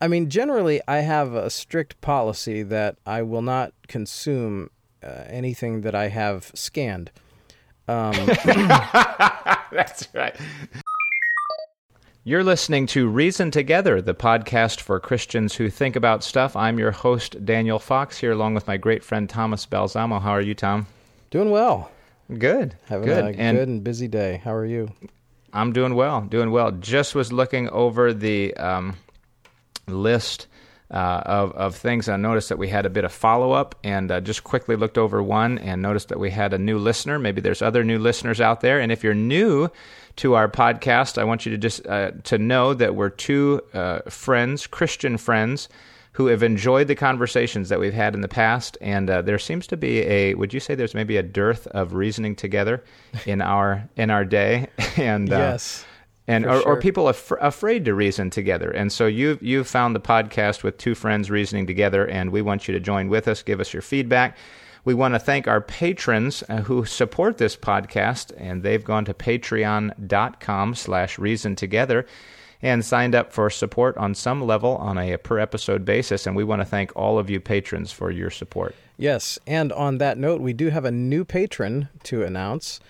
I mean, generally, I have a strict policy that I will not consume uh, anything that I have scanned. Um, That's right. You're listening to Reason Together, the podcast for Christians who think about stuff. I'm your host, Daniel Fox, here along with my great friend Thomas Balsamo. How are you, Tom? doing well. Good. Having good. a and good and busy day. How are you? I'm doing well. Doing well. Just was looking over the um, list uh, of of things. I noticed that we had a bit of follow up, and uh, just quickly looked over one and noticed that we had a new listener. Maybe there's other new listeners out there, and if you're new to our podcast, I want you to just uh, to know that we're two uh, friends, Christian friends. Who have enjoyed the conversations that we've had in the past, and uh, there seems to be a. Would you say there's maybe a dearth of reasoning together in our in our day? And uh, yes. And or, or people af- afraid to reason together. And so you've you've found the podcast with two friends reasoning together, and we want you to join with us. Give us your feedback. We want to thank our patrons uh, who support this podcast, and they've gone to patreon.com slash reason together and signed up for support on some level on a per episode basis. And we want to thank all of you patrons for your support. Yes, and on that note, we do have a new patron to announce,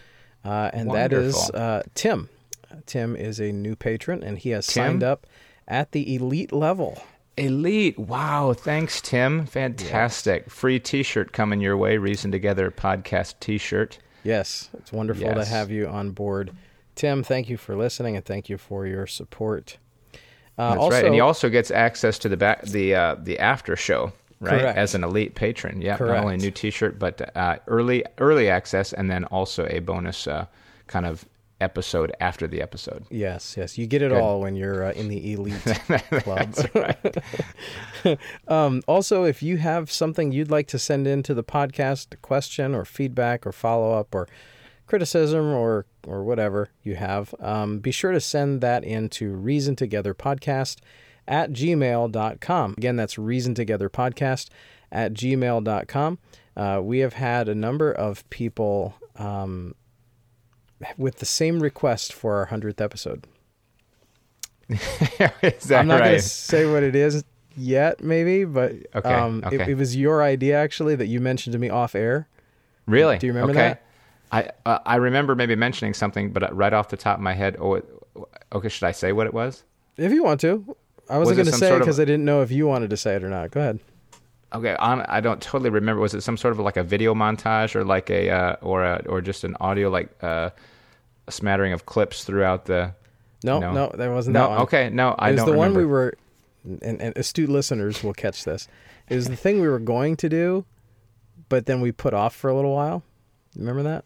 uh, and that is uh, Tim. Tim is a new patron, and he has Tim? signed up at the elite level. Elite. Wow. Thanks, Tim. Fantastic. Free t shirt coming your way. Reason Together podcast t shirt. Yes, it's wonderful to have you on board. Tim, thank you for listening, and thank you for your support. Uh, That's also, right. And he also gets access to the back the uh, the after show, right? Correct. As an elite patron. Yeah. Not only a new t shirt, but uh, early early access and then also a bonus uh, kind of episode after the episode. Yes, yes, you get it Good. all when you're uh, in the elite club. Um, also, if you have something you'd like to send in to the podcast, a question or feedback or follow up or criticism or or whatever you have, um, be sure to send that in to Reason Together Podcast at gmail.com. Again, that's Reason Together Podcast at gmail.com. Uh, we have had a number of people um, with the same request for our 100th episode. I'm not gonna say what it is yet, maybe, but Okay, um, It, okay. it was your idea actually that you mentioned to me off air. Really? Do you remember okay. that? I uh, I remember maybe mentioning something, but uh, right off the top of my head, oh, it, okay. Should I say what it was? If you want to, I Was wasn't it going to say it sort of- because I didn't know if you wanted to say it or not. Go ahead. Okay, on, I don't totally remember. Was it some sort of like a video montage or like a uh, or a, or just an audio like uh, a smattering of clips throughout the? No, No. no, that wasn't No, that one. okay, no, I it was the one we were, and, and astute listeners will catch this. It was the thing we were going to do, but then we put off for a little while. Remember that?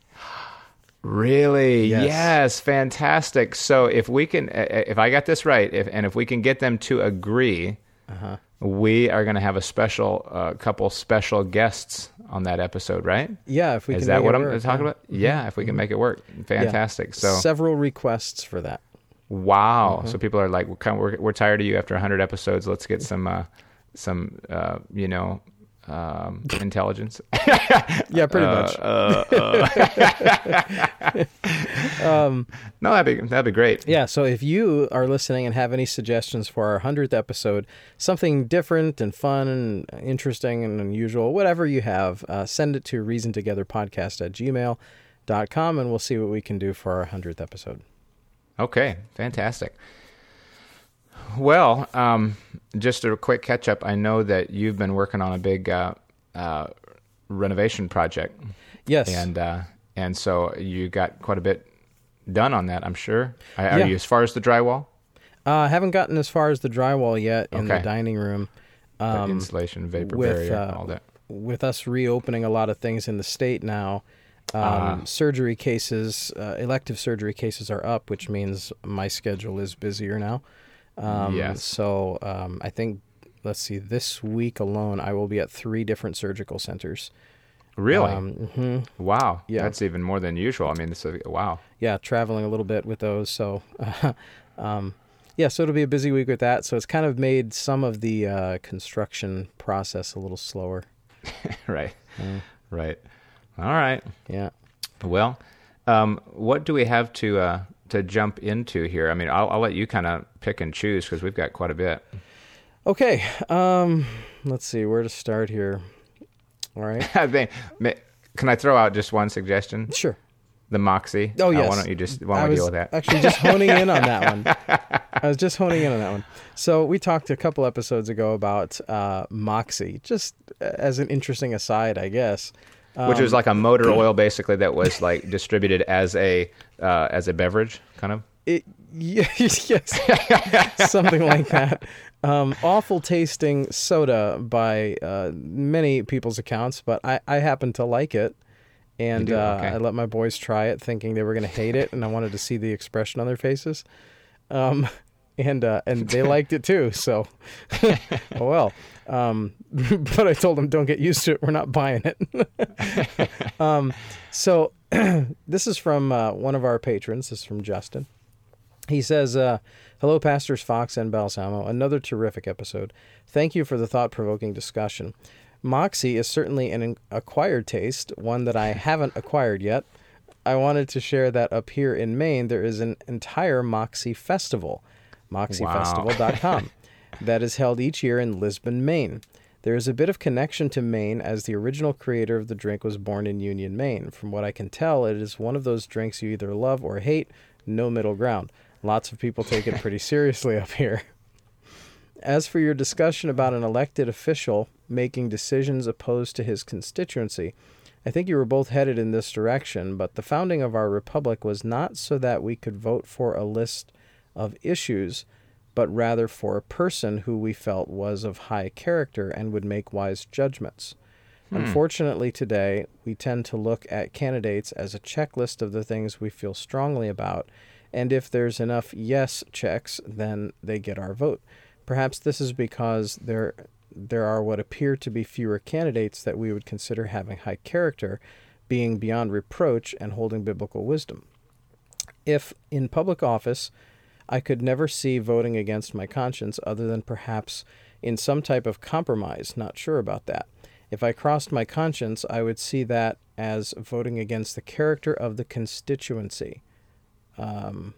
Really? Yes. Yes. fantastic. So if we can, if I got this right, if and if we can get them to agree, Uh-huh. We are going to have a special uh, couple special guests on that episode, right? Yeah, if we Is can. that make what it I'm work, talking yeah. about? Yeah, if we can make it work, Yeah. fantastic. So several requests for that. Wow. Mm-hmm. So people are like, we're, we're, we're tired of you after 100 episodes. Let's get some, uh, some, uh, you know, um, intelligence. Yeah, pretty Uh, much. uh, uh. no, that'd be, that'd be great. Yeah, so if you are listening and have any suggestions for our 100th episode, something different and fun and interesting and unusual, whatever you have, uh, send it to reasontogetherpodcast at gmail.com and we'll see what we can do for our 100th episode. Okay. Fantastic. Well, um, just a quick catch up. I know that you've been working on a big, uh, uh, renovation project Yes. and, uh, and so you got quite a bit done on that, I'm sure. Are Yeah. you as far as the drywall? I uh, haven't gotten as far as the drywall yet in the dining room. The Um, insulation, vapor with, barrier, uh, all that. with us reopening a lot of things in the state now, um, Ah. surgery cases, uh, elective surgery cases are up, which means my schedule is busier now. Um, Yes. So um, I think, let's see, this week alone, I will be at three different surgical centers. Really? Um, hmm wow. yeah. That's even more than usual. I mean, this is, wow. Yeah, traveling a little bit with those. So, um, yeah, so it'll be a busy week with that. So it's kind of made some of the uh, construction process a little slower. right. Mm. Right. All right. Yeah. Well, um, what do we have to uh, to jump into here? I mean, I'll, I'll let you kind of pick and choose because we've got quite a bit. Okay. Um, let's see where to start here. All right. I think. ma- Can I throw out just one suggestion? Sure. The Moxie. Oh Uh, yes. why don't you just why don't we deal with that? actually just honing in on that one. I was just honing in on that one. So we talked a couple episodes ago about uh, Moxie, just as an interesting aside, I guess. Which Um, was like a motor oil, basically, that was like distributed as a uh, as a beverage, kind of. It, yes, something like that. Um, awful tasting soda by uh, many people's accounts, but I, I happen to like it. And do? uh, Okay. I let my boys try it, thinking they were going to hate it, and I wanted to see the expression on their faces. Um, and uh, and they liked it too. So, oh well. Um, but I told them, don't get used to it. We're not buying it. um, so this is from uh, one of our patrons. This is from Justin. He says, uh, Hello, Pastors Fox and Balsamo. Another terrific episode. Thank you for the thought provoking discussion. Moxie is certainly an acquired taste, one that I haven't acquired yet. I wanted to share that up here in Maine, there is an entire Moxie Festival, moxiefestival.com, that is held each year in Lisbon, Maine. There is a bit of connection to Maine as the original creator of the drink was born in Union, Maine. From what I can tell, it is one of those drinks you either love or hate, no middle ground. Lots of people take it pretty seriously up here. As for your discussion about an elected official making decisions opposed to his constituency, I think you were both headed in this direction, but the founding of our republic was not so that we could vote for a list of issues, but rather for a person who we felt was of high character and would make wise judgments. Hmm. Unfortunately, today, we tend to look at candidates as a checklist of the things we feel strongly about, and if there's enough yes checks, then they get our vote. Perhaps this is because there there are what appear to be fewer candidates that we would consider having high character, being beyond reproach and holding biblical wisdom. If in public office, I could never see voting against my conscience other than perhaps in some type of compromise, not sure about that. If I crossed my conscience, I would see that as voting against the character of the constituency. Um,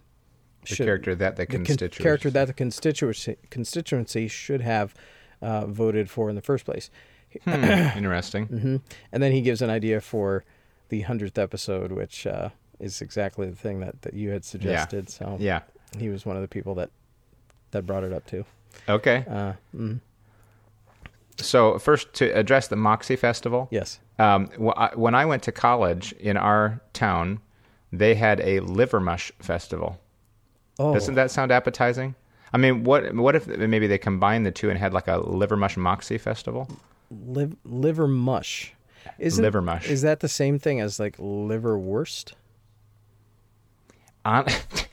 The should- character that the the con- character that the constituency constituency should have uh, voted for in the first place. Hmm, interesting. hmm And then he gives an idea for the hundredth episode, which uh, is exactly the thing that, that you had suggested. So Yeah. He was one of the people that that brought it up too. Okay. Uh, mm, So first, to address the Moxie Festival. yes. Um, when I went to college in our town, they had a liver mush festival. Oh, Doesn't that sound appetizing? I mean, what what if maybe they combined the two and had like a liver mush moxie festival? liv- liver mush. Isn't Liver mush. Is that the same thing as like liverwurst? Hon-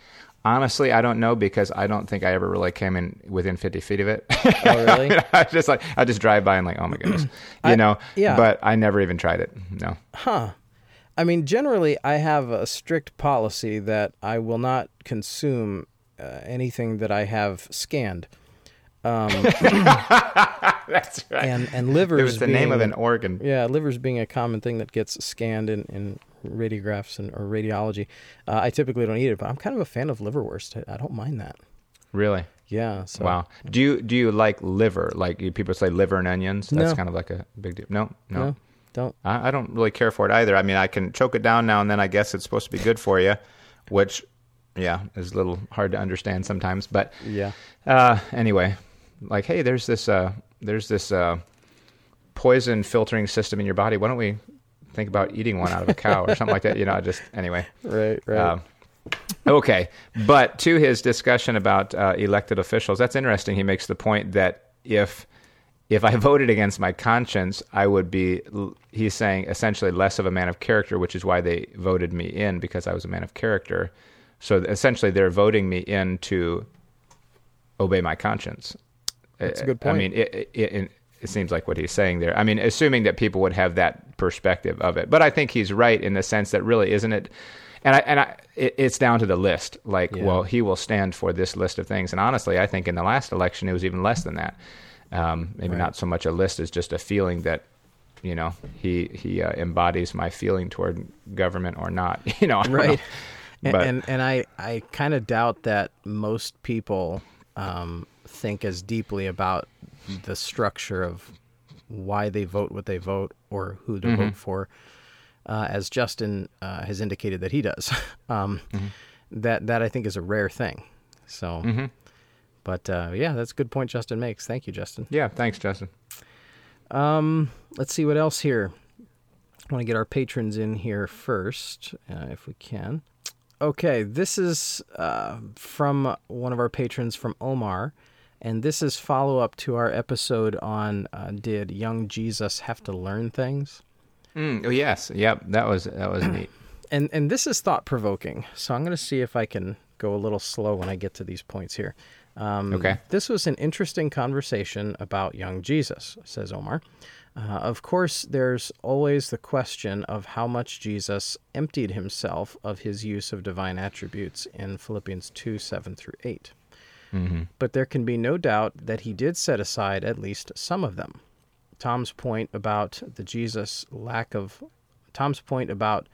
honestly, I don't know because I don't think I ever really came in within fifty feet of it. Oh, really? I just like I just drive by and like, oh my goodness, you I- know. yeah. But I never even tried it. No. Huh. I mean, generally, I have a strict policy that I will not consume uh, anything that I have scanned. Um, That's right. and and livers. it was the name of an organ. Yeah, livers being a common thing that gets scanned in, in radiographs and or radiology. Uh, I typically don't eat it, but I'm kind of a fan of liverwurst. I, I don't mind that. Really? Yeah. So Wow. Do you do you like liver? Like you- people say liver and onions. That's No. kind of like a big deal. No, no. no, don't. I, I don't really care for it either. I mean, I can choke it down now and then. I guess it's supposed to be good for you, which, yeah, is a little hard to understand sometimes. But Yeah. uh, anyway, like, hey, there's this uh, there's this uh, poison filtering system in your body. Why don't we think about eating one out of a cow or something like that? You know, just anyway. Right. Right. Um, okay, but to his discussion about uh, elected officials, that's interesting. He makes the point that if if I voted against my conscience, I would be. He's saying essentially less of a man of character, which is why they voted me in because I was a man of character. So essentially, they're voting me in to obey my conscience. That's a good point. I mean, it, it, it, it seems like what he's saying there. I mean, assuming that people would have that perspective of it, but I think he's right in the sense that really isn't it. And I and I, it, it's down to the list. Like, Yeah. well, he will stand for this list of things. And honestly, I think in the last election it was even less than that. Um, maybe Right. not so much a list as just a feeling that, you know, he he uh, embodies my feeling toward government or not. You know, right. know. And, But- and and I I kind of doubt that most people um, think as deeply about the structure of why they vote what they vote or who to vote for, uh, as Justin uh, has indicated that he does. um, That that I think is a rare thing. So, but uh, yeah, that's a good point Justin makes. Thank you, Justin. Yeah, thanks, Justin. Let's see what else here. I want to get our patrons in here first, uh, if we can. Okay, this is uh, from one of our patrons from Omar, and this is follow up to our episode on uh, did young Jesus have to learn things? Mm, oh yes, yep. That was that was neat. and and this is thought provoking. So I'm going to see if I can go a little slow when I get to these points here. Um, Okay. This was an interesting conversation about young Jesus, says Omar. Uh, of course, there's always the question of how much Jesus emptied himself of his use of divine attributes in Philippians 2 7 through 8. But there can be no doubt that he did set aside at least some of them. Tom's point about the Jesus lack of Tom's point about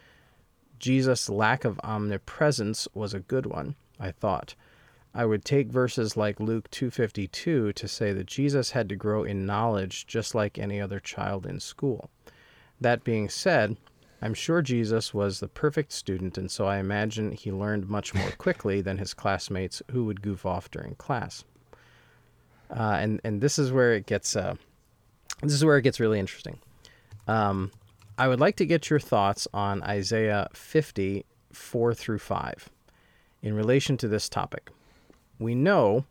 Jesus' lack of omnipresence was a good one, I thought. I would take verses like Luke 2:52 to say that Jesus had to grow in knowledge just like any other child in school. That being said, I'm sure Jesus was the perfect student and so I imagine he learned much more quickly than his classmates who would goof off during class. Uh, and and this is where it gets uh, this is where it gets really interesting. Um, I would like to get your thoughts on Isaiah 50, 4 through 5, in relation to this topic. We know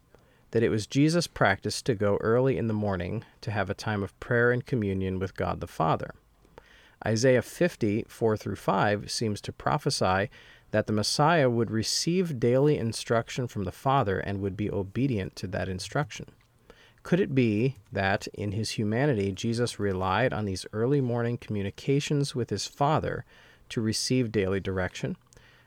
that it was Jesus' practice to go early in the morning to have a time of prayer and communion with God the Father. Isaiah 50, 4 through 5 seems to prophesy that the Messiah would receive daily instruction from the Father and would be obedient to that instruction. Could it be that in his humanity, Jesus relied on these early morning communications with his Father to receive daily direction?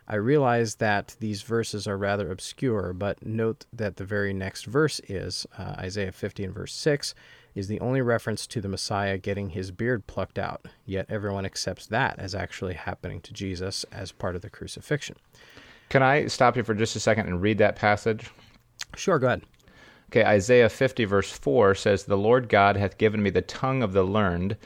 I realize that these verses are rather obscure, but note that the very next verse is uh, Isaiah 50 and verse 6 is the only reference to the Messiah getting his beard plucked out, yet everyone accepts that as actually happening to Jesus as part of the crucifixion. Can I stop you for just a second and read that passage? Sure, go ahead. Okay, Isaiah 50, verse 4 says, The Lord God hath given me the tongue of the learned,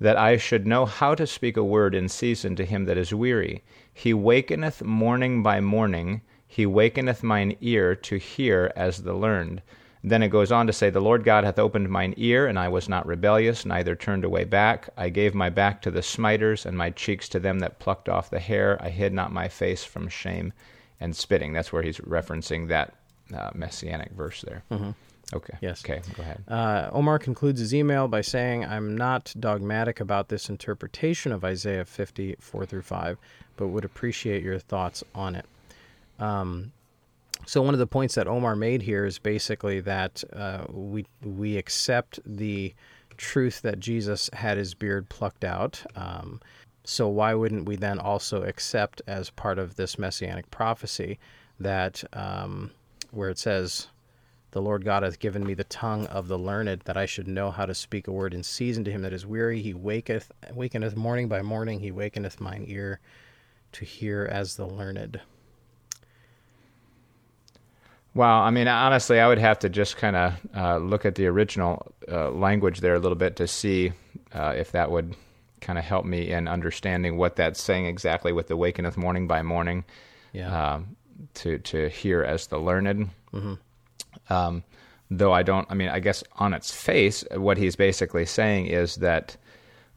that I should know how to speak a word in season to him that is weary. He wakeneth morning by morning, he wakeneth mine ear to hear as the learned. Then it goes on to say, The Lord God hath opened mine ear, and I was not rebellious, neither turned away back. I gave my back to the smiters, and my cheeks to them that plucked off the hair. I hid not my face from shame and spitting. That's where he's referencing that uh, messianic verse there. Okay. Yes. Okay, go ahead. Uh, Omar concludes his email by saying, I'm not dogmatic about this interpretation of Isaiah 50, 4 through 5, but would appreciate your thoughts on it. Um, so, one of the points that Omar made here is basically that uh, we, we accept the truth that Jesus had his beard plucked out. Um, so, why wouldn't we then also accept, as part of this messianic prophecy, that um, where it says, the Lord God hath given me the tongue of the learned, that I should know how to speak a word in season to him that is weary. He waketh, wakeneth morning by morning. He wakeneth mine ear to hear as the learned. Wow. I mean, honestly, I would have to just kind of uh, look at the original uh, language there a little bit to see uh, if that would kind of help me in understanding what that's saying exactly with the wakeneth morning by morning Yeah. um, to to hear as the learned. Um, though I don't, I mean, I guess on its face, what he's basically saying is that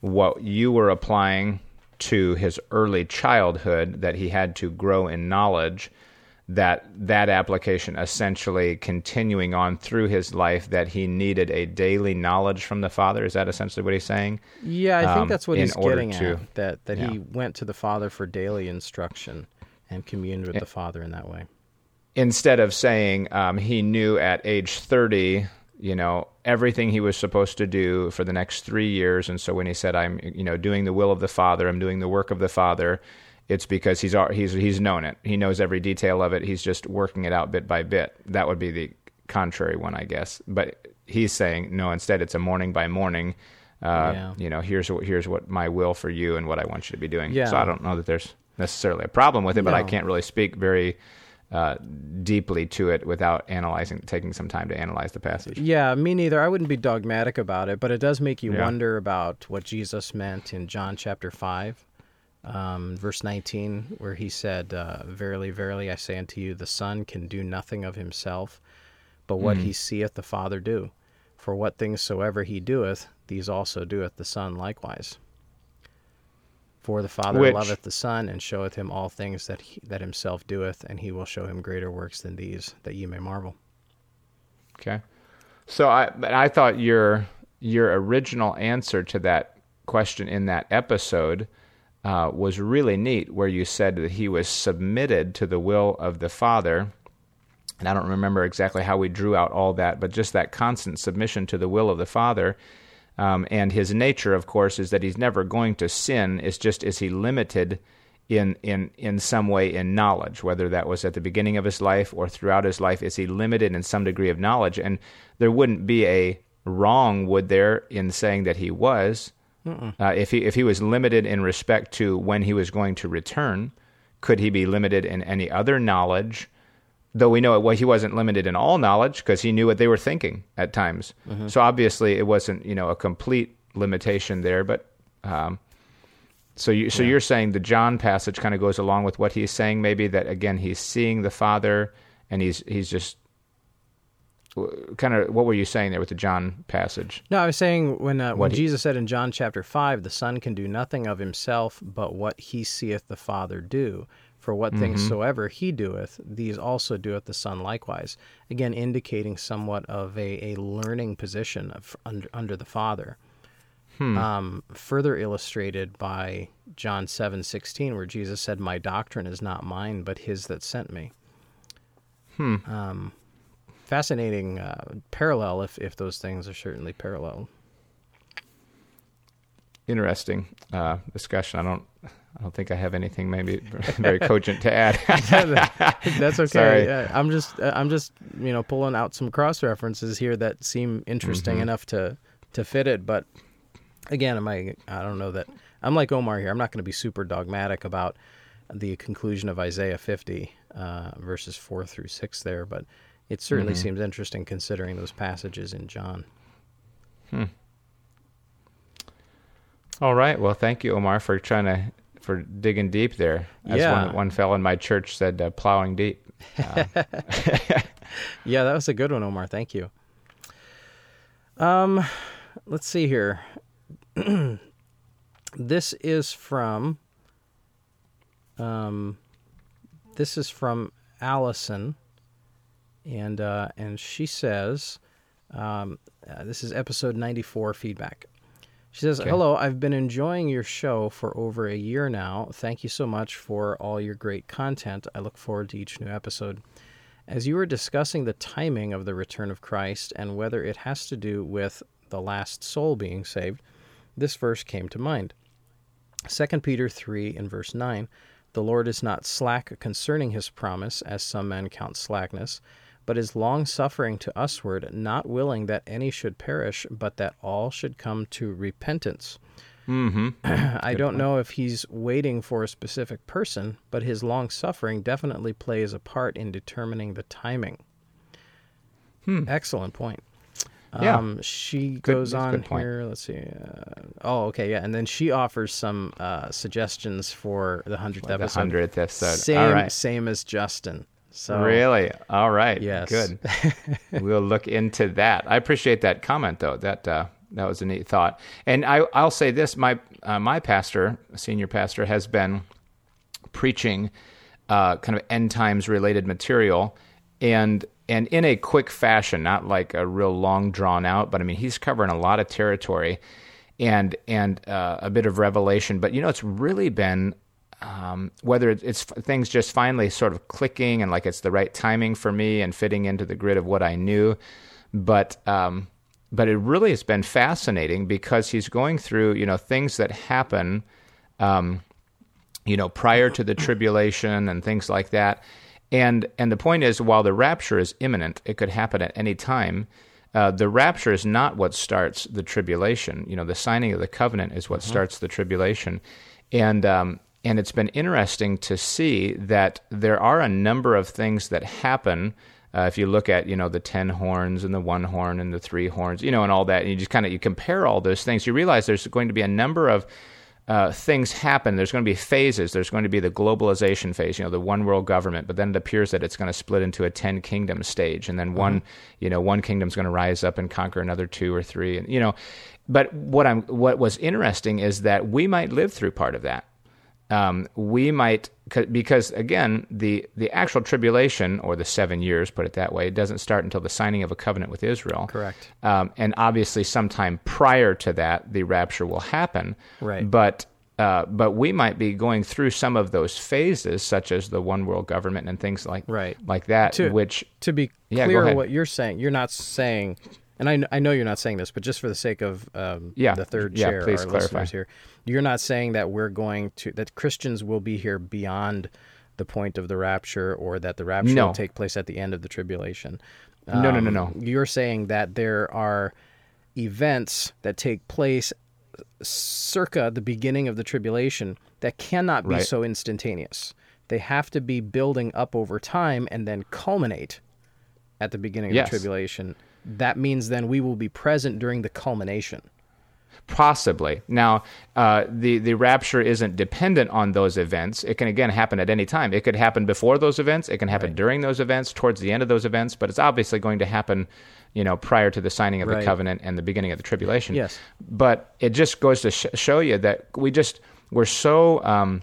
what you were applying to his early childhood, that he had to grow in knowledge, that that application essentially continuing on through his life, that he needed a daily knowledge from the Father. Is that essentially what he's saying? yeah, I think um, that's what he's getting to- at. That that he went to the Father for daily instruction and communed with the Father in that way. Instead of saying um, he knew at age 30 you know everything he was supposed to do for the next three years. And so when he said i'm you know doing the will of the father i'm doing the work of the father it's because he's he's he's known it. He knows every detail of it. He's just working it out bit by bit. That would be the contrary one i guess. But he's saying no instead it's a morning by morning. Uh, Yeah. you know here's what here's what my will for you and what i want you to be doing. Yeah. so i don't know that there's necessarily a problem with it but i can't really speak very uh, deeply to it without analyzing, taking some time to analyze the passage. Yeah, me neither. I wouldn't be dogmatic about it, but it does make you Yeah. wonder about what Jesus meant in John chapter 5, um, verse 19, where he said, uh, Verily, verily, I say unto you, the Son can do nothing of himself, but what he seeth the Father do. For what things soever he doeth, these also doeth the Son likewise. For the Father Which- loveth the Son, and showeth him all things that he, that himself doeth, and he will show him greater works than these, that ye may marvel. Okay. So I but I thought your your original answer to that question in that episode uh, was really neat, where you said that he was submitted to the will of the Father. And I don't remember exactly how we drew out all that, but just that constant submission to the will of the Father. Um, and his nature, of course, is that he's never going to sin. It's just is he limited in in in some way in knowledge, whether that was at the beginning of his life or throughout his life. Is he limited in some degree of knowledge? And there wouldn't be a wrong, would there, in saying that he was, uh, if he if he was limited in respect to when he was going to return, could he be limited in any other knowledge? Though we know it, well, he wasn't limited in all knowledge because he knew what they were thinking at times. So obviously, it wasn't you know a complete limitation there. But um, so you so you're saying the John passage kind of goes along with what he's saying, maybe that again he's seeing the Father and he's he's just kind of what were you saying there with the John passage? No, I was saying when uh, when he- Jesus said in John chapter five, the Son can do nothing of himself, but what he seeth the Father do. For what things Mm-hmm. soever he doeth, these also doeth the Son likewise. Again, indicating somewhat of a, a learning position of, under, under the Father. Hmm. Um, further illustrated by John seven sixteen, where Jesus said, "My doctrine is not mine, but His that sent me." Hmm. Um, fascinating uh, parallel, if if those things are certainly parallel. Interesting uh, discussion. I don't I don't think I have anything maybe very cogent to add. That's okay. Sorry. Yeah, I'm just uh, I'm just you know pulling out some cross references here that seem interesting Mm-hmm. enough to to fit it. But again, am I? I don't know that I'm like Omar here. I'm not going to be super dogmatic about the conclusion of Isaiah 50 uh, verses four through six there, but it certainly Mm-hmm. seems interesting considering those passages in John. All right. Well, thank you, Omar, for trying to for digging deep there. As Yeah. one one fellow in my church said, uh, plowing deep. Yeah, that was a good one, Omar. Thank you. Um, let's see here. this is from. Um, this is from Allison, and uh, and she says, um, uh, this is episode ninety four feedback. She says, Okay. Hello, I've been enjoying your show for over a year now. Thank you so much for all your great content. I look forward to each new episode. As you were discussing the timing of the return of Christ and whether it has to do with the last soul being saved, this verse came to mind. 2 Peter 3 and verse 9 The Lord is not slack concerning his promise, as some men count slackness, but is long suffering to usward, not willing that any should perish, but that all should come to repentance. Mm-hmm. I don't know if he's waiting for a specific person, but his long suffering definitely plays a part in determining the timing. Excellent point. Hmm. Yeah. Um, she Good- goes on here. Let's see. Uh, oh, okay, yeah, and then she offers some uh, suggestions for the hundredth The episode. hundredth episode. Same, All right. same as Justin. So Really? All right. Yes. Good. we'll look into that. I appreciate that comment, though. That uh, that was a neat thought. And I, I'll say this: my uh, my pastor, senior pastor, has been preaching uh, kind of end times related material, and and in a quick fashion, not like a real long drawn out. But I mean, he's covering a lot of territory, and and uh, a bit of revelation. But you know, it's really been um, whether it's, it's things just finally sort of clicking and like it's the right timing for me and fitting into the grid of what I knew, but um, but it really has been fascinating because he's going through you know things that happen, um, you know, prior to the tribulation and things like that, and and the point is while the rapture is imminent, it could happen at any time. Uh, the rapture is not what starts the tribulation. You know, the signing of the covenant is what starts the tribulation, and um, and it's been interesting to see that there are a number of things that happen. Uh, if you look at you know the ten horns and the one horn and the three horns, you know, and all that, and you just kind of you compare all those things, you realize there's going to be a number of uh, things happen. There's going to be phases. There's going to be the globalization phase, you know, the one world government. But then it appears that it's going to split into a ten kingdom stage, and then mm-hmm. one, you know, one kingdom's going to rise up and conquer another two or three, and you know. But what I'm what was interesting is that we might live through part of that um, we might because again the the actual tribulation or the seven years put it that way it doesn't start until the signing of a covenant with Israel correct um, and obviously sometime prior to that the rapture will happen right but uh, but we might be going through some of those phases, such as the one world government and things like right. like that. To, which to be yeah, clear, what you're saying, you're not saying and I, I know you're not saying this, but just for the sake of um, yeah. the third yeah, chair, please our clarify. listeners here, you're not saying that we're going to that Christians will be here beyond the point of the rapture, or that the rapture no. will take place at the end of the tribulation. Um, no, no, no, no. You're saying that there are events that take place circa the beginning of the tribulation that cannot be right. so instantaneous. They have to be building up over time and then culminate at the beginning of yes. the tribulation that means then we will be present during the culmination. Possibly. Now, uh, the the rapture isn't dependent on those events. It can again happen at any time. It could happen before those events. It can happen right. during those events, towards the end of those events. But it's obviously going to happen, you know, prior to the signing of right. the covenant and the beginning of the tribulation. Yes. But it just goes to sh- show you that we just we're so um,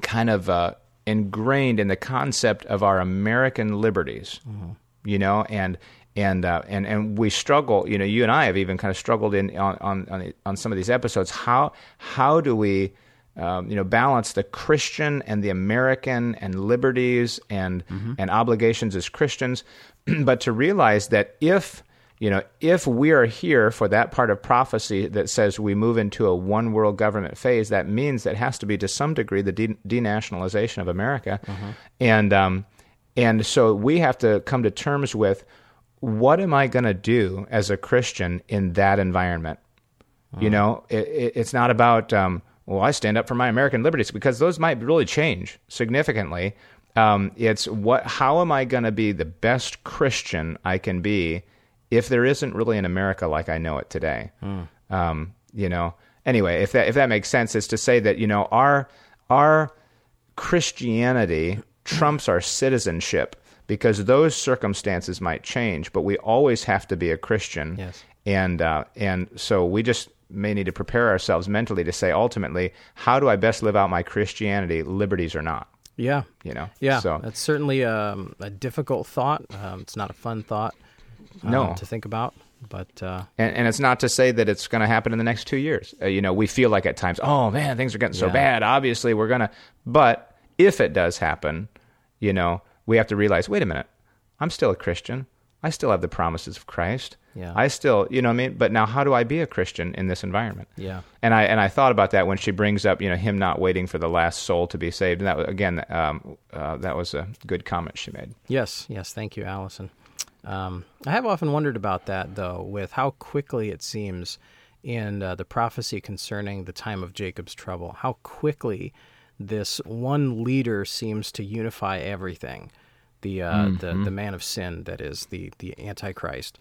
kind of uh, ingrained in the concept of our American liberties, mm-hmm. you know, and and uh, and and we struggle. You know, you and I have even kind of struggled in on on on, on some of these episodes. How how do we um, you know balance the Christian and the American and liberties and mm-hmm. and obligations as Christians, but to realize that if you know, if we are here for that part of prophecy that says we move into a one world government phase, that means that has to be to some degree the de- denationalization of America, uh-huh. and um, and so we have to come to terms with what am I going to do as a Christian in that environment? Uh-huh. You know, it, it, it's not about, um, well, I stand up for my American liberties because those might really change significantly. Um, it's what, how am I going to be the best Christian I can be if there isn't really an America like I know it today? Hmm. Um, you know, anyway, if that if that makes sense, is to say that you know our our Christianity trumps our citizenship because those circumstances might change, but we always have to be a Christian. Yes. And uh, and so we just may need to prepare ourselves mentally to say ultimately, how do I best live out my Christianity, liberties or not? Yeah. You know. Yeah. So that's certainly um, a difficult thought. Um, it's not a fun thought. Um, no. To think about. But uh, and, and it's not to say that it's going to happen in the next two years. Uh, you know, we feel like at times, oh man, things are getting so bad. Obviously, we're gonna. But if it does happen, you know, we have to realize, wait a minute, I'm still a Christian. I still have the promises of Christ. Yeah. I still, you know what I mean? But now how do I be a Christian in this environment? yeah. And I and I thought about that when she brings up, you know, him not waiting for the last soul to be saved. And that was, again, um, uh, that was a good comment she made. Yes, yes. Thank you, Allison. Um, I have often wondered about that, though, with how quickly it seems in uh, the prophecy concerning the time of Jacob's trouble, how quickly this one leader seems to unify everything. The, uh, the the man of sin, that is the the Antichrist.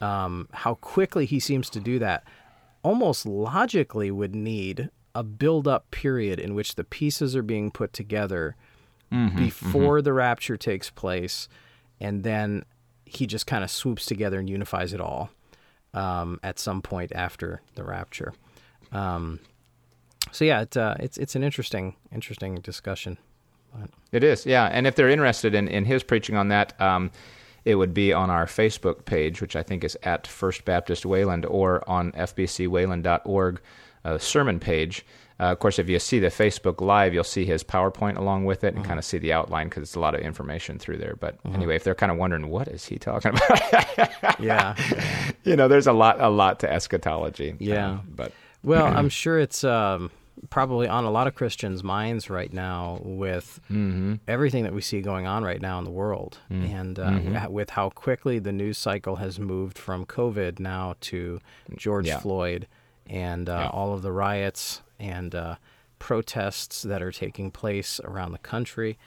Um, how quickly he seems to do that, almost logically would need a build up period in which the pieces are being put together before the rapture takes place, and then he just kind of swoops together and unifies it all um, at some point after the rapture. Um, so yeah, it, uh, it's it's an interesting interesting discussion. It is, yeah. And if they're interested in, in his preaching on that, um, it would be on our Facebook page, which I think is at First Baptist Wayland, or on fbcwayland.org uh, sermon page. Uh, of course, if you see the Facebook Live, you'll see his PowerPoint along with it and kind of see the outline because it's a lot of information through there. But anyway, if they're kind of wondering what is he talking about, Yeah, you know, there's a lot, a lot to eschatology. Yeah. Um, but well, I'm sure it's um, probably on a lot of Christians' minds right now with everything that we see going on right now in the world, and uh, with how quickly the news cycle has moved from COVID now to George Yeah. Floyd and uh, Yeah. all of the riots and uh, protests that are taking place around the country.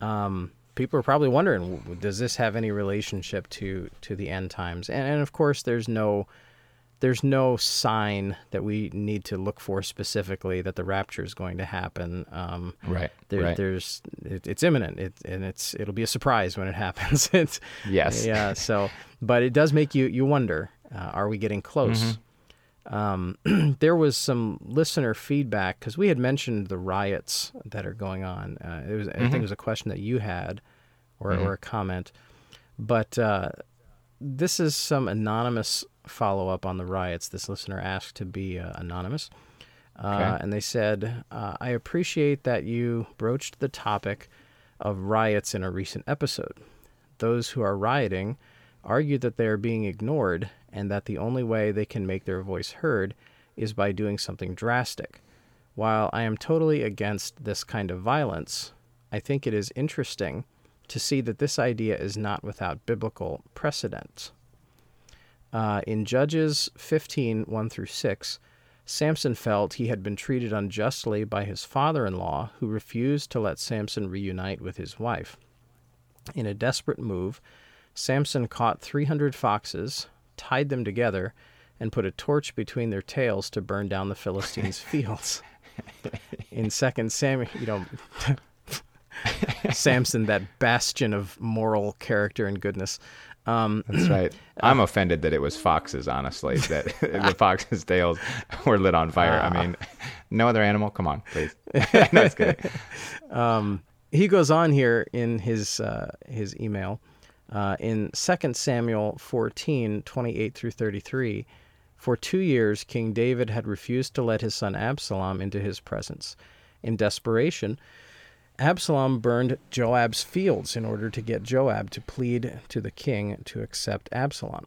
Um, people are probably wondering, does this have any relationship to to the end times? And, and of course, there's no there's no sign that we need to look for specifically that the rapture is going to happen. Um, right. There, right. There's it, it's imminent, it, and it's it'll be a surprise when it happens. it's yes. Yeah. So, but it does make you you wonder: uh, Are we getting close? Mm-hmm. Um, there was some listener feedback because we had mentioned the riots that are going on. Uh, it was, mm-hmm. I think it was a question that you had, or, mm-hmm. or a comment. But uh, this is some anonymous follow up on the riots. This listener asked to be uh, anonymous. Uh, okay. And they said, uh, I appreciate that you broached the topic of riots in a recent episode. Those who are rioting argue that they are being ignored and that the only way they can make their voice heard is by doing something drastic. While I am totally against this kind of violence, I think it is interesting to see that this idea is not without biblical precedent. Uh, in Judges 15 1 through 6, Samson felt he had been treated unjustly by his father in law, who refused to let Samson reunite with his wife. In a desperate move, Samson caught 300 foxes, tied them together, and put a torch between their tails to burn down the Philistines' fields. In Second Samuel, you know, Samson, that bastion of moral character and goodness. Um, That's right. I'm uh, offended that it was foxes. Honestly, that the foxes' tails were lit on fire. Uh, I mean, no other animal. Come on, please. no, it's good. Um, he goes on here in his uh, his email. Uh, in 2 Samuel 14, 28 through 33, for two years King David had refused to let his son Absalom into his presence. In desperation, Absalom burned Joab's fields in order to get Joab to plead to the king to accept Absalom.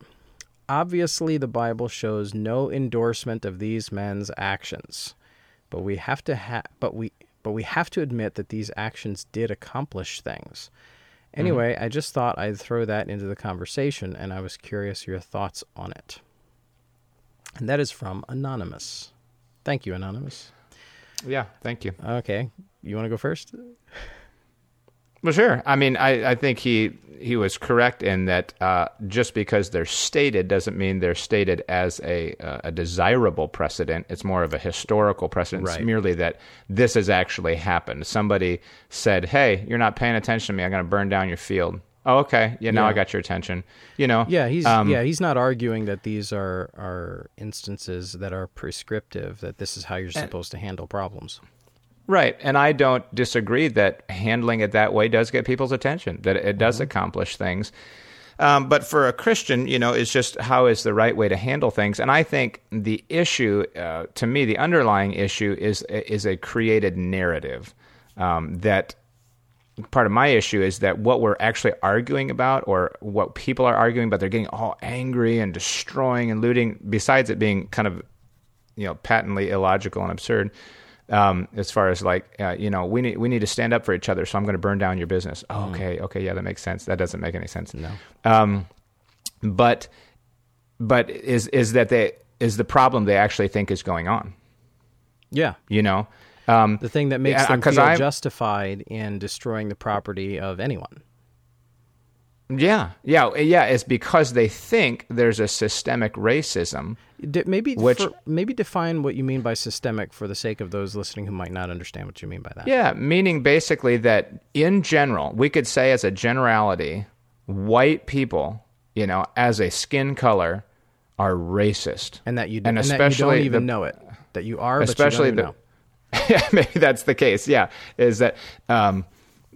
Obviously, the Bible shows no endorsement of these men's actions, but we have to ha- but we but we have to admit that these actions did accomplish things. Mm-hmm. Anyway, mm-hmm. I just thought I'd throw that into the conversation, and I was curious your thoughts on it. And that is from Anonymous. Thank you, Anonymous. Yeah, thank you. Okay. You want to go first? Well, sure. I mean, I, I think he he was correct in that uh, just because they're stated doesn't mean they're stated as a uh, a desirable precedent. It's more of a historical precedent. Right. It's merely that this has actually happened. Somebody said, "Hey, you're not paying attention to me. I'm going to burn down your field." Oh, okay. Yeah, now yeah. I got your attention. You know. Yeah, he's um, yeah he's not arguing that these are are instances that are prescriptive. That this is how you're supposed to handle problems. Right. And I don't disagree that handling it that way does get people's attention, that it does mm-hmm. accomplish things. Um, but for a Christian, you know, it's just how is the right way to handle things. And I think the issue, uh, to me, the underlying issue is is a created narrative um, that part of my issue is that what we're actually arguing about or what people are arguing about they're getting all angry and destroying and looting besides it being kind of you know patently illogical and absurd um, as far as like uh, you know we need we need to stand up for each other so i'm going to burn down your business. Oh, mm. okay okay yeah that makes sense. That doesn't make any sense. No. Um, but but is is that they is the problem they actually think is going on. Yeah. You know? Um, the thing that makes yeah, them feel I'm, justified in destroying the property of anyone yeah, yeah, yeah. It's because they think there's a systemic racism. maybe, which for, maybe define what you mean by systemic for the sake of those listening who might not understand what you mean by that. Yeah, meaning basically that in general, we could say as a generality, white people, you know, as a skin color, are racist, and that you and, and especially you don't even the, know it. That you are, especially the. yeah, maybe that's the case. Yeah, is that. Um,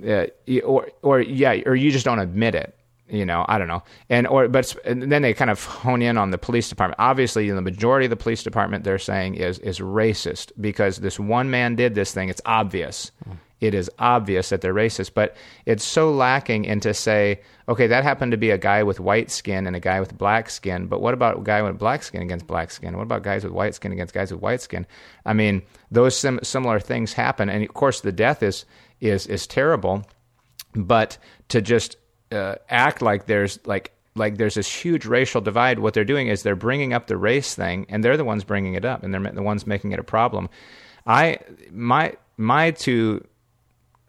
uh, or or yeah, or you just don't admit it you know i don't know. And or but and then they kind of hone in on the police department. Obviously the majority of the police department they're saying is is racist because this one man did this thing. It's obvious. Hmm. It is obvious that they're racist but it's so lacking into say okay that happened to be a guy with white skin and a guy with black skin but what about a guy with black skin against black skin? What about guys with white skin against guys with white skin? I mean those sim- similar things happen. And of course the death is is is terrible but to just uh, act like there's like like there's this huge racial divide. What they're doing is they're bringing up the race thing, and they're the ones bringing it up, and they're the ones making it a problem. I my my two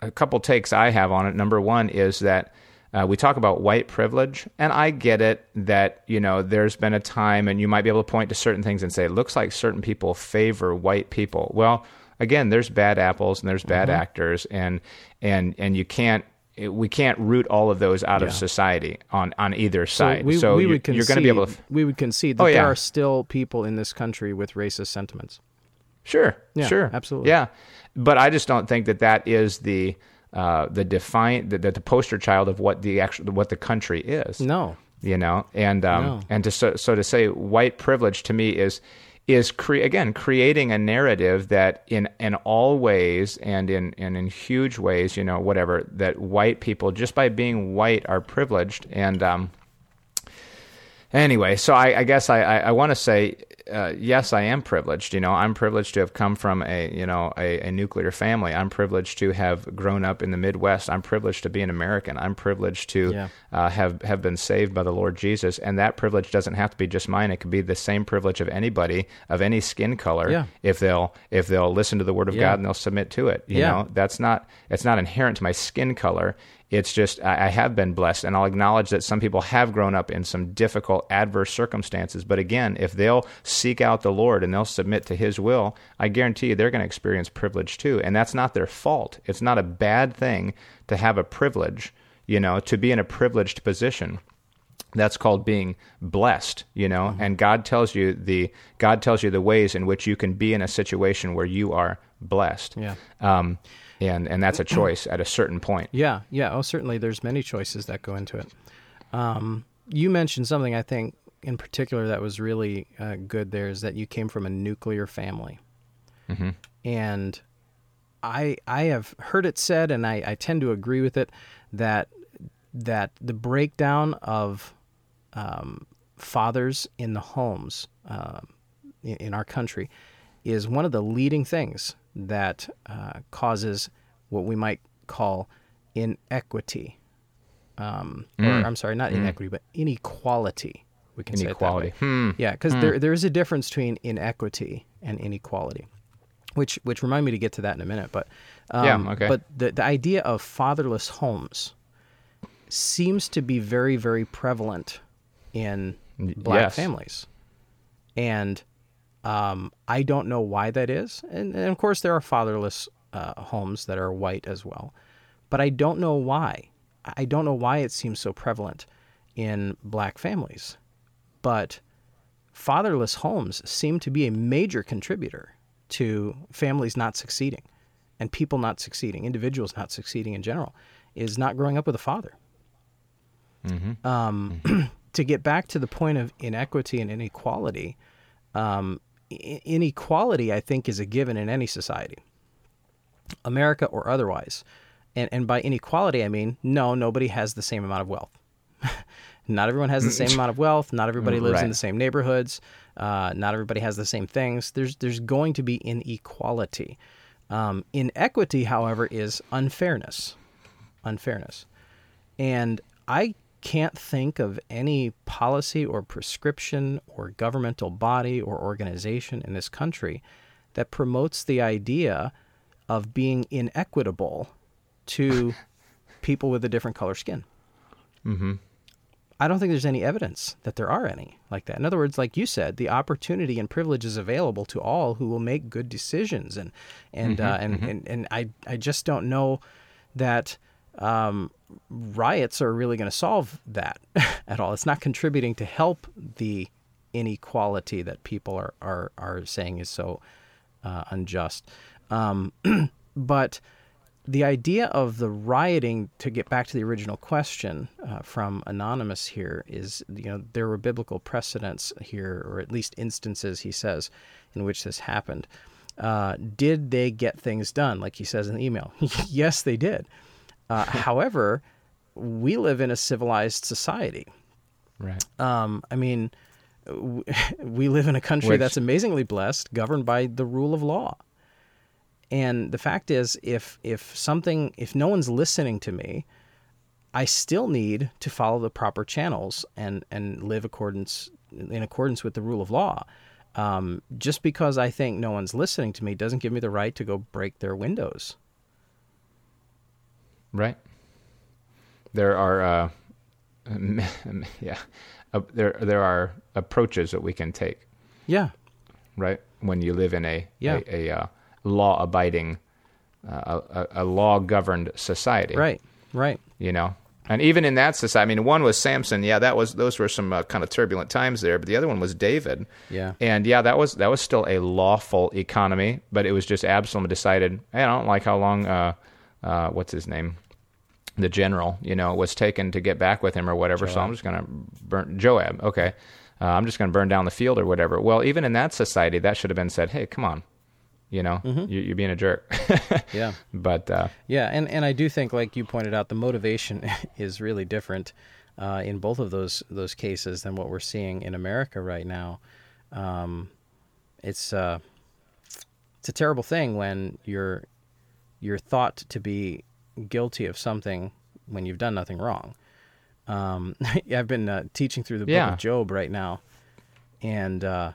a couple takes I have on it. Number one is that uh, we talk about white privilege, and I get it that you know there's been a time, and you might be able to point to certain things and say it looks like certain people favor white people. Well, again, there's bad apples and there's bad Mm-hmm. actors, and and and you can't. We can't root all of those out of society on, on either side. we, so we you're, would concede, you're going to be able to. we would concede that Oh, there are still people in this country with racist sentiments. Sure, Yeah, sure, absolutely. yeah. But I just don't think that that is the uh, the defiant the, the poster child of what the actual what the country is. No. you know, and um, No. and to so, so to say white privilege to me is is cre- again creating a narrative that in in all ways and in and in huge ways, you know, whatever that white people just by being white are privileged and um, anyway, so I, I guess I, I, I want to say uh, yes, I am privileged. You know, I'm privileged to have come from a you know a, a nuclear family. I'm privileged to have grown up in the Midwest. I'm privileged to be an American. I'm privileged to Yeah. uh, have have been saved by the Lord Jesus, and that privilege doesn't have to be just mine. It could be the same privilege of anybody of any skin color Yeah. if they'll if they'll listen to the Word of Yeah. God and they'll submit to it. You know, that's not it's not inherent to my skin color. It's just I, I have been blessed, and I'll acknowledge that some people have grown up in some difficult, adverse circumstances. But again, if they'll seek out the Lord and they'll submit to His will, I guarantee you they're going to experience privilege too. And that's not their fault. It's not a bad thing to have a privilege. You know, to be in a privileged position that's called being blessed you know Mm-hmm. and god tells you the god tells you the ways in which you can be in a situation where you are blessed Yeah. um and and that's a choice at a certain point Yeah, yeah. Oh, certainly. There's many choices that go into it. Um, you mentioned something I think in particular that was really uh, good. There is that you came from a nuclear family, Mhm. and I I have heard it said, and I, I tend to agree with it that that the breakdown of um, fathers in the homes uh, in, in our country is one of the leading things that uh, causes what we might call inequity. Um, Or I'm sorry, not inequity, but inequality. We can inequality say it that way. hmm Yeah, because there there is a difference between inequity and inequality, which which remind me to get to that in a minute. But um, Yeah, okay. But the the idea of fatherless homes seems to be very very prevalent in black yes. families, and um, I don't know why that is. And, and of course, there are fatherless uh, homes that are white as well, but I don't know why. I don't know why it seems so prevalent in black families but fatherless homes seem to be a major contributor to families not succeeding and people not succeeding, individuals not succeeding in general, is not growing up with a father. Um, to get back to the point of inequity and inequality, um, inequality, I think, is a given in any society, America or otherwise. And, and by inequality, I mean, no, nobody has the same amount of wealth. Not everyone has the same amount of wealth. Not everybody lives in the same neighborhoods. Uh, not everybody has the same things. There's there's going to be inequality. Um, inequity, however, is unfairness. Unfairness, and I can't think of any policy or prescription or governmental body or organization in this country that promotes the idea of being inequitable to people with a different color skin. Mm-hmm. I don't think there's any evidence that there are any like that. In other words, like you said, the opportunity and privilege is available to all who will make good decisions, and and mm-hmm, uh, and, mm-hmm. and and I I just don't know that um, riots are really going to solve that at all. It's not contributing to help the inequality that people are are are saying is so uh, unjust. Um, but the idea of the rioting, to get back to the original question uh, from Anonymous here, is you know, there were biblical precedents here, or at least instances, he says, in which this happened. Uh, did they get things done, like he says in the email? yes, they did. Uh, however, we live in a civilized society. right Um, I mean, we live in a country Which- that's amazingly blessed, governed by the rule of law. And the fact is, if if something, if no one's listening to me, I still need to follow the proper channels and and live accordance in accordance with the rule of law. Um, just because I think no one's listening to me doesn't give me the right to go break their windows. Right. There are, uh, yeah, uh, there there are approaches that we can take. Yeah. Right. When you live in a Yeah. a, a uh, law abiding, uh, a, a law governed society. Right. Right. You know. And even in that society, I mean, one was Samson. Yeah, that was those were some uh, kind of turbulent times there. But the other one was David. Yeah. And yeah, that was that was still a lawful economy, but it was just Absalom decided, hey, I don't like how long uh, uh, what's his name, the general, you know, was taken to get back with him or whatever. So I'm just gonna burn Joab. Okay, uh, I'm just gonna burn down the field or whatever. Well, even in that society, that should have been said. Hey, come on, you know, you, you're being a jerk. Yeah. but uh, Yeah, and, and I do think, like you pointed out, the motivation is really different uh, in both of those those cases than what we're seeing in America right now. Um, it's uh, it's a terrible thing when you're you're thought to be guilty of something when you've done nothing wrong. Um, I've been uh, teaching through the book Yeah. of Job right now, and uh,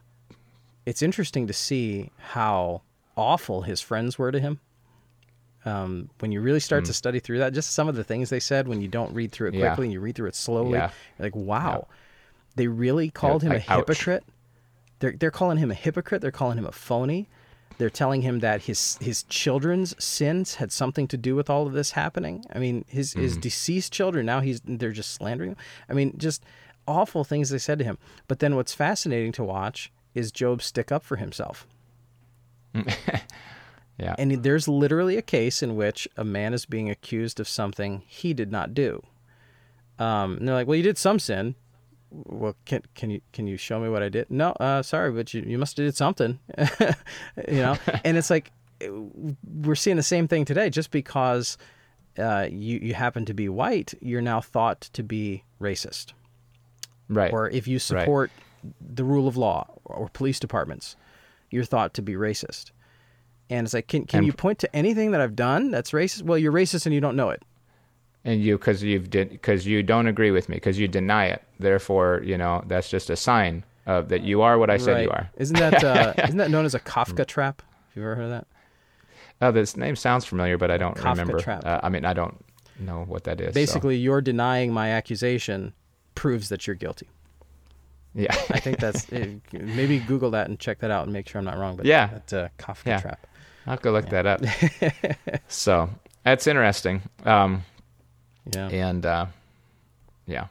it's interesting to see how awful his friends were to him um, when you really start to study through that, just some of the things they said when you don't read through it Hmm. Yeah. quickly and you read through it slowly, Yeah. you're like, wow, they really called him a like, ouch. hypocrite. They're they're calling him a hypocrite. They're calling him a phony. They're telling him that his his children's sins had something to do with all of this happening. I mean, his Mm-hmm. his deceased children now he's they're just slandering him. I mean, just awful things they said to him. But then what's fascinating to watch is Job stick up for himself. yeah, And there's literally a case in which a man is being accused of something he did not do. Um, and they're like, "Well, you did some sin. Well, can can you can you show me what I did? No, uh, sorry, but you, you must have did something, you know." and it's like we're seeing the same thing today. Just because uh, you you happen to be white, you're now thought to be racist right. or if you support the rule of law or police departments, you're thought to be racist. And it's like, can, can And- you point to anything that I've done that's racist? Well, you're racist and you don't know it. And you because you've did because you don't agree with me because you deny it. Therefore, you know that's just a sign of that you are what I said you are. Isn't that uh, isn't that known as a Kafka trap? Have you ever heard of that? Oh, this name sounds familiar, but I don't Kafka remember. trap. Uh, I mean, I don't know what that is. so- Basically, your denying my accusation proves that you're guilty. yeah, I think that's it, maybe Google that and check that out and make sure I'm not wrong. But Yeah. that's a Kafka Yeah. trap. I'll go look that up. so that's interesting. Um, Yeah, and uh, yeah,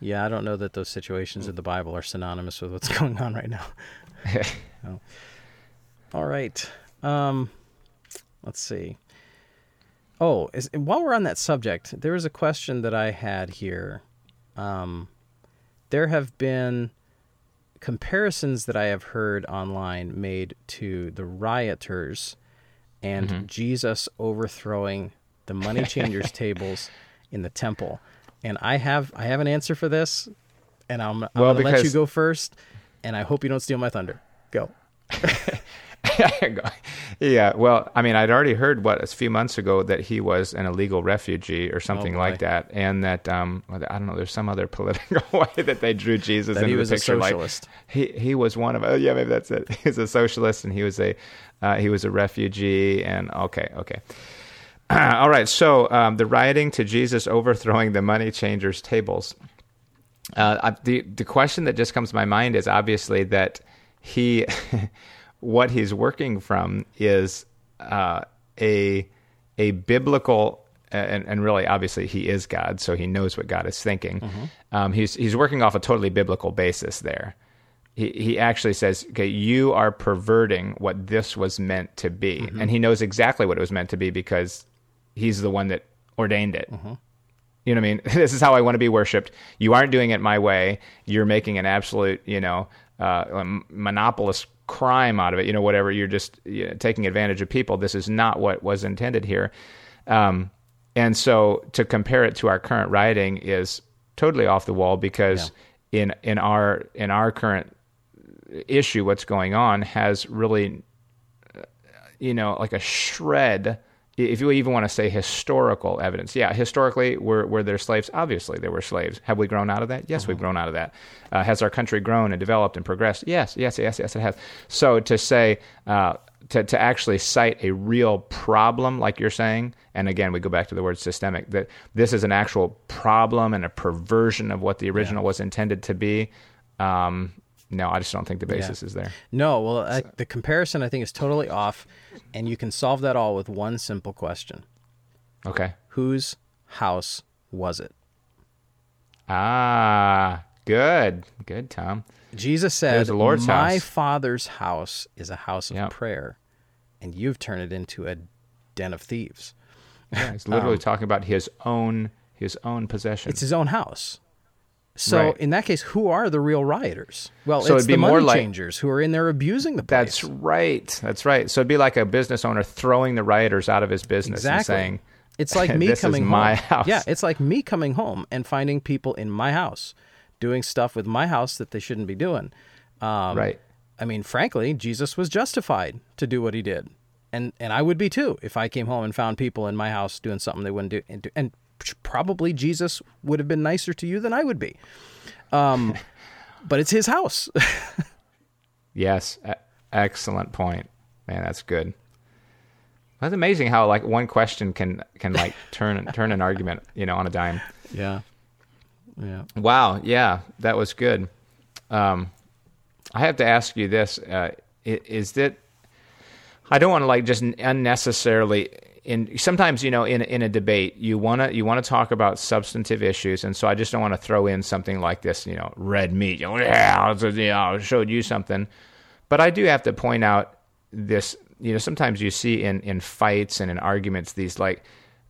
yeah. I don't know that those situations in the Bible are synonymous with what's going on right now. Oh. All right. Um, let's see. Oh, is, while we're on that subject, there was a question that I had here. Um, there have been comparisons that I have heard online made to the rioters and Jesus overthrowing the money changers tables in the temple. And I have I have an answer for this, and I'm, I'm Well, gonna let you go first. And I hope you don't steal my thunder. Go. yeah. Well, I mean, I'd already heard what a few months ago that he was an illegal refugee or something boy. like that, and that um, I don't know. There's some other political way that they drew Jesus That into he was the a picture. socialist. Like he he was one of. Oh, yeah, maybe that's it. He's a socialist, and he was a uh, he was a refugee. And okay, okay. All right. So um, the rioting to Jesus overthrowing the money changers' tables. Uh, I- the the question that just comes to my mind is obviously that he, what he's working from is uh, a a biblical and, and really obviously he is God, so he knows what God is thinking. Um, he's he's working off a totally biblical basis there. He he actually says, okay, you are perverting what this was meant to be, and he knows exactly what it was meant to be because he's the one that ordained it. You know what I mean? This is how I want to be worshipped. You aren't doing it my way. You're making an absolute, you know, uh, monopolist crime out of it. You know, whatever. You're just you know, taking advantage of people. This is not what was intended here. Um, and so to compare it to our current writing is totally off the wall because in in our in our current issue, what's going on has really, uh, you know, like a shred if you even want to say historical evidence, yeah, historically, were, were there slaves? Obviously, there were slaves. Have we grown out of that? Yes, we've grown out of that. Uh, has our country grown and developed and progressed? Yes, yes, yes, yes, it has. So to say, uh, to, to actually cite a real problem, like you're saying, and again, we go back to the word systemic, that this is an actual problem and a perversion of what the original was intended to be. Um, no, I just don't think the basis is there. No, well, I, the comparison I think is totally off, and you can solve that all with one simple question: Okay. Whose house was it? Ah, good. Good, Tom. Jesus said, the Lord's "My house." Father's house is a house of Yep. prayer, and you've turned it into a den of thieves." Yeah, he's literally talking about his own his own possession. Um, It's his own house. So Right. in that case, who are the real rioters? Well, So it's it'd be the more money like- changers who are in there abusing the place. That's right. That's right. So it'd be like a business owner throwing the rioters out of his business and exactly. saying, it's like me "This is coming my home. house." Yeah, it's like me coming home and finding people in my house doing stuff with my house that they shouldn't be doing. Um, right. I mean, frankly, Jesus was justified to do what he did, and and I would be too if I came home and found people in my house doing something they wouldn't do. And, do- and probably Jesus would have been nicer to you than I would be. Um, but it's his house. Yes. E- excellent point. Man, that's good. That's amazing how like one question can can like turn turn an argument, you know, on a dime. yeah, yeah. Wow. Yeah, that was good. Um, I have to ask you this: uh, Is that I don't want to like just unnecessarily. In sometimes you know in in a debate you wanna you wanna talk about substantive issues, and so I just don't want to throw in something like this. You know, red meat. You know, yeah, it's a- you I showed you something, but I do have to point out this. You know, sometimes you see in in fights and in arguments these like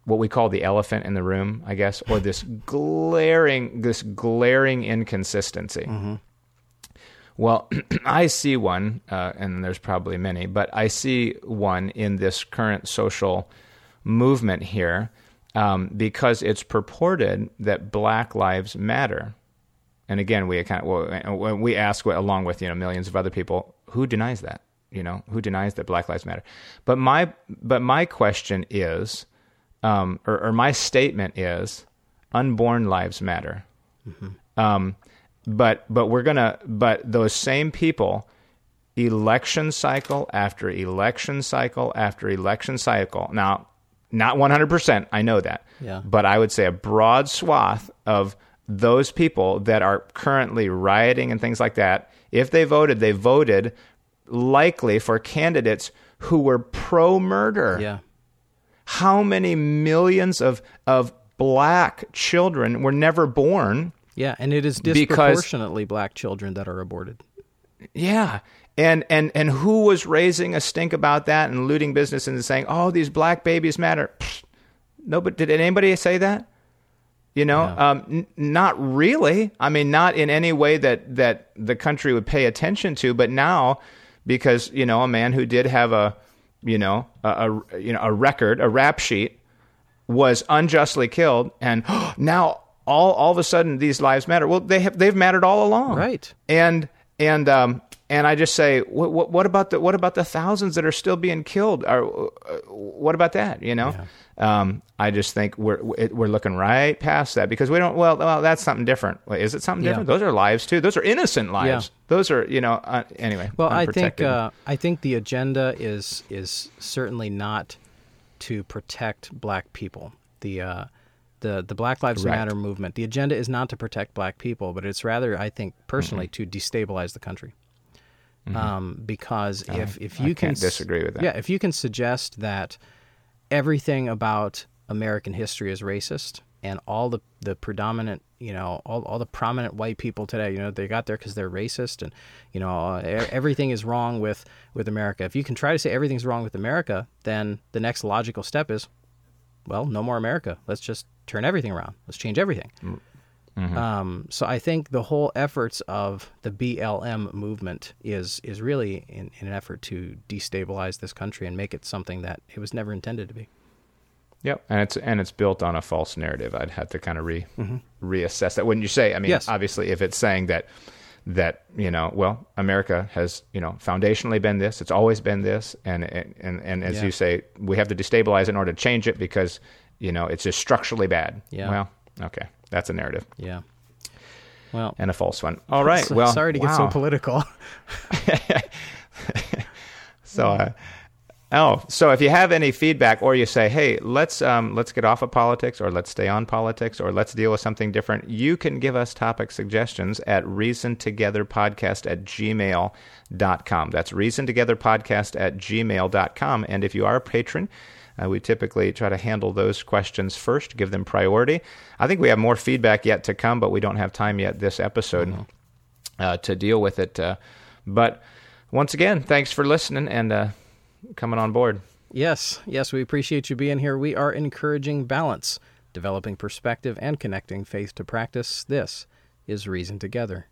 what we call the elephant in the room, I guess, or this glaring this glaring inconsistency. Well, I see one, uh, and there's probably many, but I see one in this current social movement here um, because it's purported that Black Lives Matter. And again, we kind of, well, we ask, along with you know millions of other people, who denies that? You know, who denies that Black Lives Matter? But my, but my question is, um, or, or my statement is, unborn lives matter. Um, but but we're gonna but those same people, election cycle after election cycle after election cycle. Now, not one hundred percent. I know that. Yeah. But I would say a broad swath of those people that are currently rioting and things like that. If they voted, they voted likely for candidates who were pro murder Yeah. how many millions of of black children were never born Yeah, and it is disproportionately black children that are aborted. Yeah. And and and who was raising a stink about that and looting business and saying oh these black babies matter. Pfft. no but did anybody say that? You know um, n- not really. I mean not in any way that that the country would pay attention to but now because you know a man who did have a you know a, a you know a record a rap sheet was unjustly killed and now all all of a sudden these lives matter. Well they have they've mattered all along. Right. and and um and I just say what what, what about the what about the thousands that are still being killed? Or uh, what about that? You know? Um I just think we're we're looking right past that because we don't well well that's something different. Is it something Yeah. different? Those are lives too. Those are innocent lives. Those are you know uh, anyway Well, I think uh, I think the agenda is is certainly not to protect black people. The uh, the the Black Lives Right. Matter movement. The agenda is not to protect black people, but it's rather, I think, personally, Mm-hmm. to destabilize the country. Um, because if if I you can can't disagree with that. yeah, if you can suggest that everything about American history is racist and all the, the predominant, you know, all, all the prominent white people today, you know, they got there because they're racist and, you know, everything is wrong with, with America. If you can try to say everything's wrong with America, then the next logical step is, well, no more America. Let's just turn everything around. Let's change everything. Um, so I think the whole efforts of the BLM movement is is really in, in an effort to destabilize this country and make it something that it was never intended to be. Yep, and it's and it's built on a false narrative. I'd have to kind of re reassess that. Wouldn't you say? I mean, Yes. obviously, if it's saying that that you know well america has you know foundationally been this it's always been this and and and as Yeah. you say we have to destabilize in order to change it because you know it's just structurally bad Yeah. well okay that's a narrative Yeah. Well, and a false one all right so- well sorry to get so political. So, uh, oh, so if you have any feedback, or you say, "Hey, let's um, let's get off of politics, or let's stay on politics, or let's deal with something different," you can give us topic suggestions at reasontogetherpodcast at gmail.com. That's reasontogetherpodcast at gmail.com. And if you are a patron, uh, we typically try to handle those questions first, give them priority. I think we have more feedback yet to come, but we don't have time yet this episode uh, to deal with it. Uh, but once again, thanks for listening and uh, coming on board. Yes, yes, we appreciate you being here. We are encouraging balance, developing perspective, and connecting faith to practice. This is Reason Together.